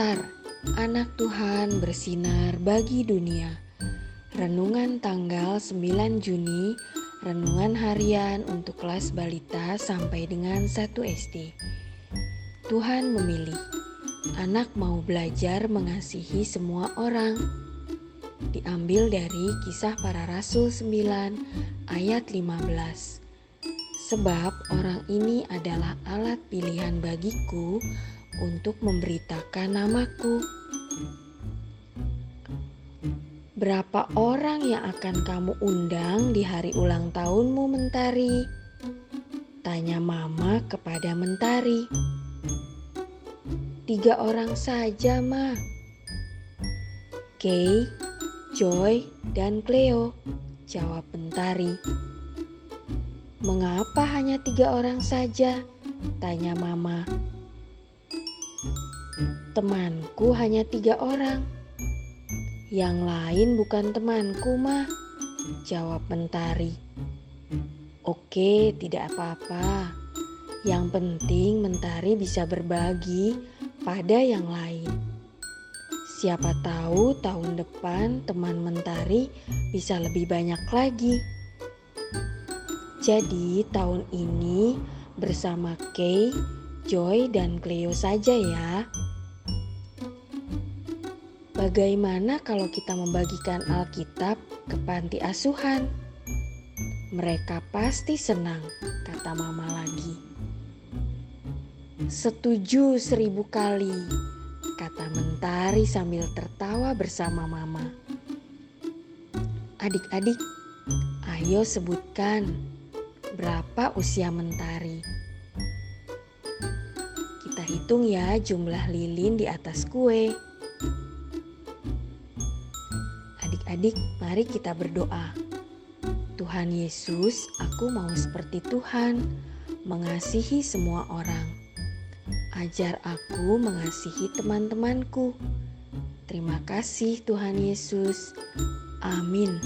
Star, anak Tuhan bersinar bagi dunia. Renungan tanggal 9 Juni, renungan harian untuk kelas balita sampai dengan 1 SD. Tuhan memilih, anak mau belajar mengasihi semua orang. Diambil dari kisah para rasul 9 ayat 15. Sebab orang ini adalah alat pilihan bagiku untuk memberitakan namaku. Berapa orang yang akan kamu undang di hari ulang tahunmu, Mentari? Tanya Mama kepada Mentari. Tiga orang saja, Ma. Kay, Joy, dan Cleo, jawab Mentari. Mengapa hanya tiga orang saja? Tanya Mama. Temanku hanya tiga orang. Yang lain bukan temanku, mah. Jawab Mentari. Oke, tidak apa-apa. Yang penting Mentari bisa berbagi pada yang lain. Siapa tahu tahun depan teman Mentari bisa lebih banyak lagi. Jadi tahun ini bersama Kay, Joy, dan Cleo saja ya. Bagaimana kalau kita membagikan Alkitab ke panti asuhan? Mereka pasti senang, kata Mama lagi. Setuju seribu kali, kata Mentari sambil tertawa bersama Mama. Adik-adik, ayo sebutkan berapa usia Mentari. Hitung ya jumlah lilin di atas kue. Adik-adik, mari kita berdoa. Tuhan Yesus, aku mau seperti Tuhan, mengasihi semua orang. Ajar aku mengasihi teman-temanku. Terima kasih, Tuhan Yesus. Amin.